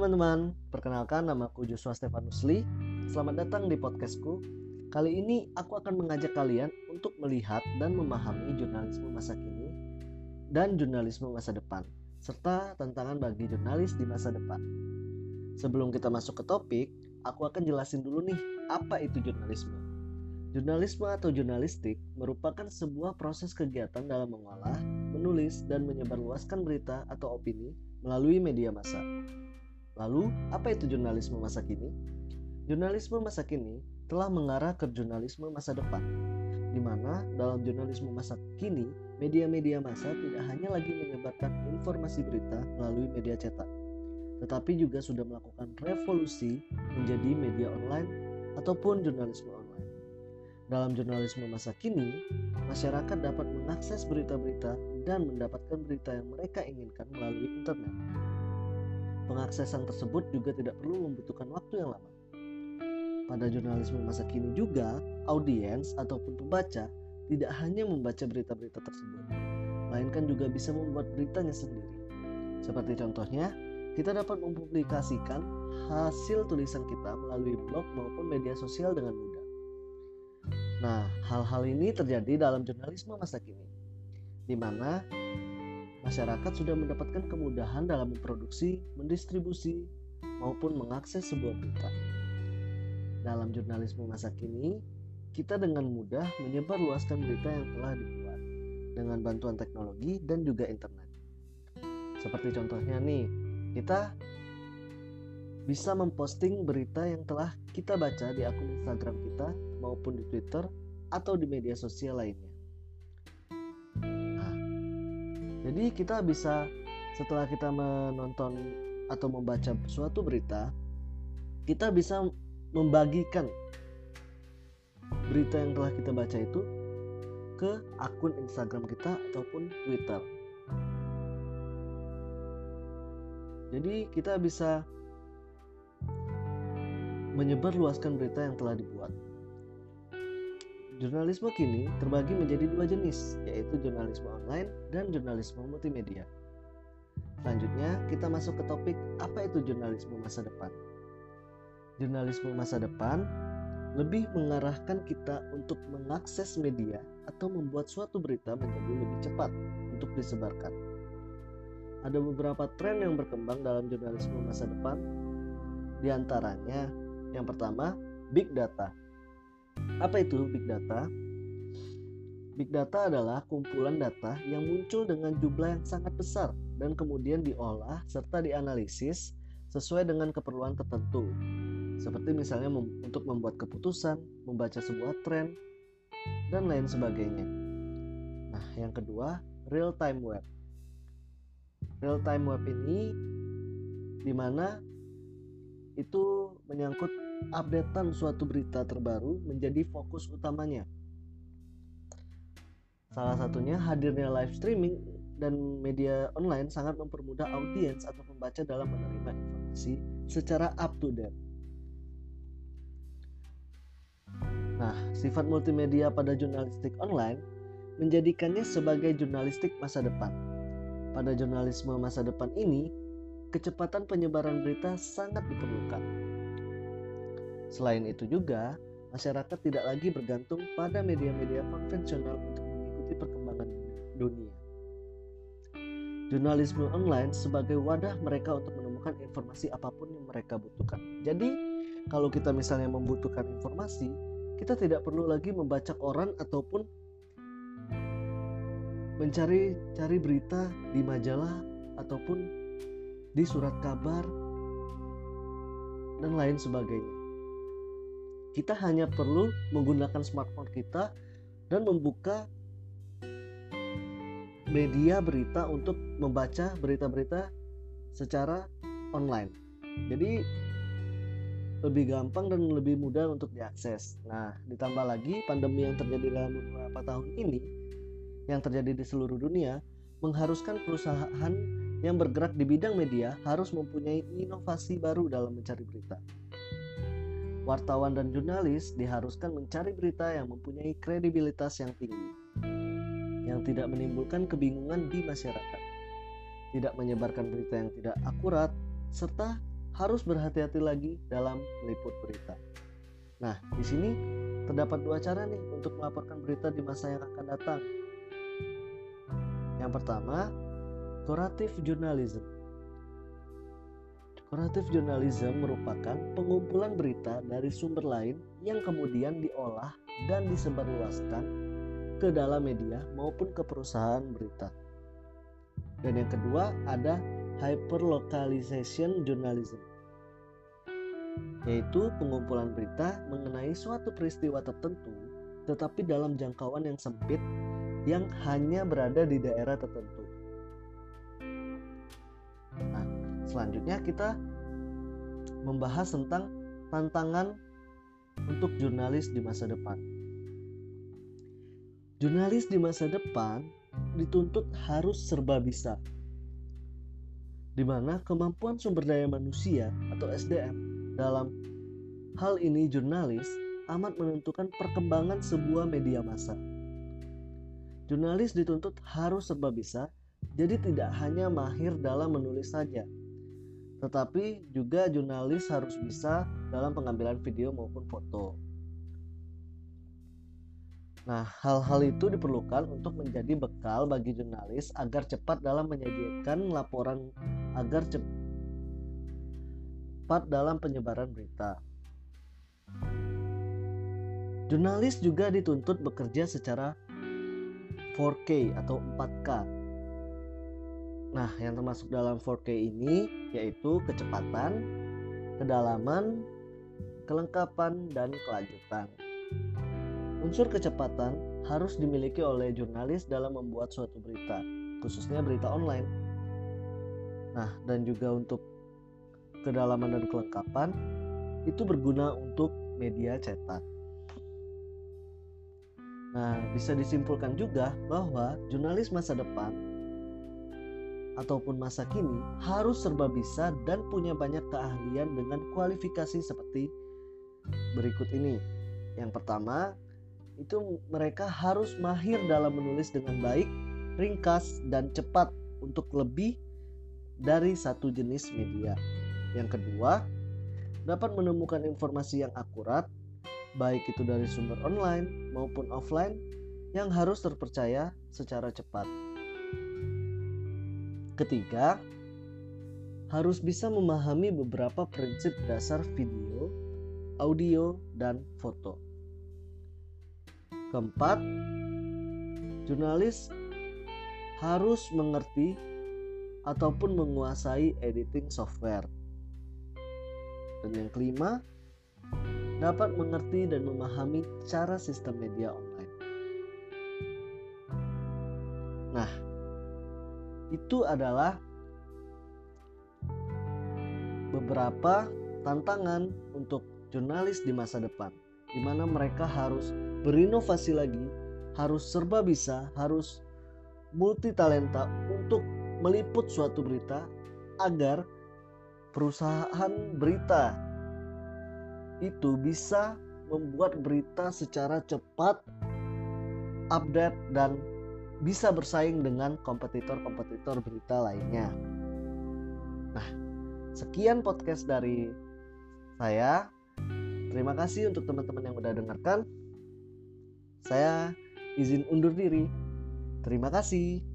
teman-teman, perkenalkan namaku Joshua Stefanus Lee. Selamat datang di podcastku. Kali ini aku akan mengajak kalian untuk melihat dan memahami jurnalisme masa kini dan jurnalisme masa depan, serta tantangan bagi jurnalis di masa depan. Sebelum kita masuk ke topik, aku akan jelasin dulu nih apa itu jurnalisme. Jurnalisme atau jurnalistik merupakan sebuah proses kegiatan dalam mengolah, menulis, dan menyebarluaskan berita atau opini melalui media massa. Lalu, apa itu jurnalisme masa kini? Jurnalisme masa kini telah mengarah ke jurnalisme masa depan, di mana dalam jurnalisme masa kini, media-media massa tidak hanya lagi menyebarkan informasi berita melalui media cetak, tetapi juga sudah melakukan revolusi menjadi media online ataupun jurnalisme online. Dalam jurnalisme masa kini, masyarakat dapat mengakses berita-berita dan mendapatkan berita yang mereka inginkan melalui internet. Pengaksesan tersebut juga tidak perlu membutuhkan waktu yang lama. Pada jurnalisme masa kini juga, audiens ataupun pembaca tidak hanya membaca berita-berita tersebut, melainkan juga bisa membuat beritanya sendiri. Seperti contohnya, kita dapat mempublikasikan hasil tulisan kita melalui blog maupun media sosial dengan mudah. Nah, hal-hal ini terjadi dalam jurnalisme masa kini, di mana masyarakat sudah mendapatkan kemudahan dalam memproduksi, mendistribusi, maupun mengakses sebuah berita. Dalam jurnalisme masa kini, kita dengan mudah menyebarluaskan berita yang telah dibuat dengan bantuan teknologi dan juga internet. Seperti contohnya nih, kita bisa memposting berita yang telah kita baca di akun Instagram kita maupun di Twitter atau di media sosial lainnya. Jadi kita bisa setelah kita menonton atau membaca suatu berita, kita bisa membagikan berita yang telah kita baca itu ke akun Instagram kita ataupun Twitter. Jadi kita bisa menyebarluaskan berita yang telah dibuat. Jurnalisme kini terbagi menjadi dua jenis, yaitu jurnalisme online dan jurnalisme multimedia. Selanjutnya, kita masuk ke topik apa itu jurnalisme masa depan jurnalisme masa depan lebih mengarahkan kita untuk mengakses media atau membuat suatu berita menjadi lebih cepat untuk disebarkan. Ada beberapa tren yang berkembang dalam jurnalisme masa depan. Di antaranya, yang pertama, big data. Apa itu big data? Big data adalah kumpulan data yang muncul dengan jumlah yang sangat besar dan kemudian diolah serta dianalisis sesuai dengan keperluan tertentu seperti misalnya untuk membuat keputusan, membaca sebuah tren, dan lain sebagainya. Nah, yang kedua, real time web. Real time web ini di mana itu menyangkut updatean suatu berita terbaru menjadi fokus utamanya. Salah satunya hadirnya live streaming dan media online sangat mempermudah audiens atau pembaca dalam menerima informasi secara up to date. Nah, sifat multimedia pada jurnalistik online menjadikannya sebagai jurnalistik masa depan. Pada jurnalisme masa depan ini, kecepatan penyebaran berita sangat diperlukan. Selain itu juga, masyarakat tidak lagi bergantung pada media-media konvensional untuk mengikuti perkembangan dunia. Jurnalisme online sebagai wadah mereka untuk menemukan informasi apa pun yang mereka butuhkan. Jadi, kalau kita misalnya membutuhkan informasi, kita tidak perlu lagi membaca koran ataupun mencari cari berita di majalah ataupun di surat kabar dan lain sebagainya. Kita hanya perlu menggunakan smartphone kita dan membuka media berita untuk membaca berita-berita secara online. Jadi lebih gampang dan lebih mudah untuk diakses. Nah, ditambah lagi pandemi yang terjadi dalam beberapa tahun ini yang terjadi di seluruh dunia mengharuskan perusahaan yang bergerak di bidang media harus mempunyai inovasi baru dalam mencari berita. Wartawan dan jurnalis diharuskan mencari berita yang mempunyai kredibilitas yang tinggi, yang tidak menimbulkan kebingungan di masyarakat, tidak menyebarkan berita yang tidak akurat, serta harus berhati-hati lagi dalam meliput berita. Nah, di sini terdapat dua cara nih untuk melaporkan berita di masa yang akan datang. Yang pertama, curative journalism. Curative journalism merupakan pengumpulan berita dari sumber lain yang kemudian diolah dan disebarluaskan ke dalam media maupun ke perusahaan berita. Dan yang kedua ada hyperlocalization journalism yaitu pengumpulan berita mengenai suatu peristiwa tertentu tetapi dalam jangkauan yang sempit yang hanya berada di daerah tertentu. Selanjutnya kita membahas tentang tantangan untuk jurnalis di masa depan. Jurnalis di masa depan dituntut harus serba bisa, di mana kemampuan sumber daya manusia atau SDM dalam hal ini jurnalis amat menentukan perkembangan sebuah media massa. Jurnalis dituntut harus serba bisa, jadi tidak hanya mahir dalam menulis saja, tetapi juga jurnalis harus bisa dalam pengambilan video maupun foto. Nah, hal-hal itu diperlukan untuk menjadi bekal bagi jurnalis agar cepat dalam menyajikan laporan agar cepat dalam penyebaran berita. Jurnalis juga dituntut bekerja secara 4K atau 4K. Nah, yang termasuk dalam 4K ini yaitu kecepatan, kedalaman, kelengkapan, dan kelanjutan. Unsur kecepatan harus dimiliki oleh jurnalis dalam membuat suatu berita, khususnya berita online. Nah, dan juga untuk kedalaman dan kelengkapan itu berguna untuk media cetak. Nah, bisa disimpulkan juga bahwa jurnalis masa depan ataupun masa kini harus serba bisa dan punya banyak keahlian dengan kualifikasi seperti berikut ini. Yang pertama, itu mereka harus mahir dalam menulis dengan baik, ringkas, dan cepat untuk lebih dari satu jenis media. Yang kedua, dapat menemukan informasi yang akurat, baik itu dari sumber online maupun offline, yang harus terpercaya secara cepat. Ketiga, harus bisa memahami beberapa prinsip dasar video, audio, dan foto. Keempat, jurnalis harus mengerti ataupun menguasai editing software. Dan yang kelima, dapat mengerti dan memahami cara sistem media online. Itu adalah beberapa tantangan untuk jurnalis di masa depan, di mana mereka harus berinovasi lagi, harus serba bisa, harus multi talenta untuk meliput suatu berita agar perusahaan berita itu bisa membuat berita secara cepat, update dan bisa bersaing dengan kompetitor-kompetitor berita lainnya. Nah, sekian podcast dari saya. Terima kasih untuk teman-teman yang udah dengarkan. Saya izin undur diri. Terima kasih.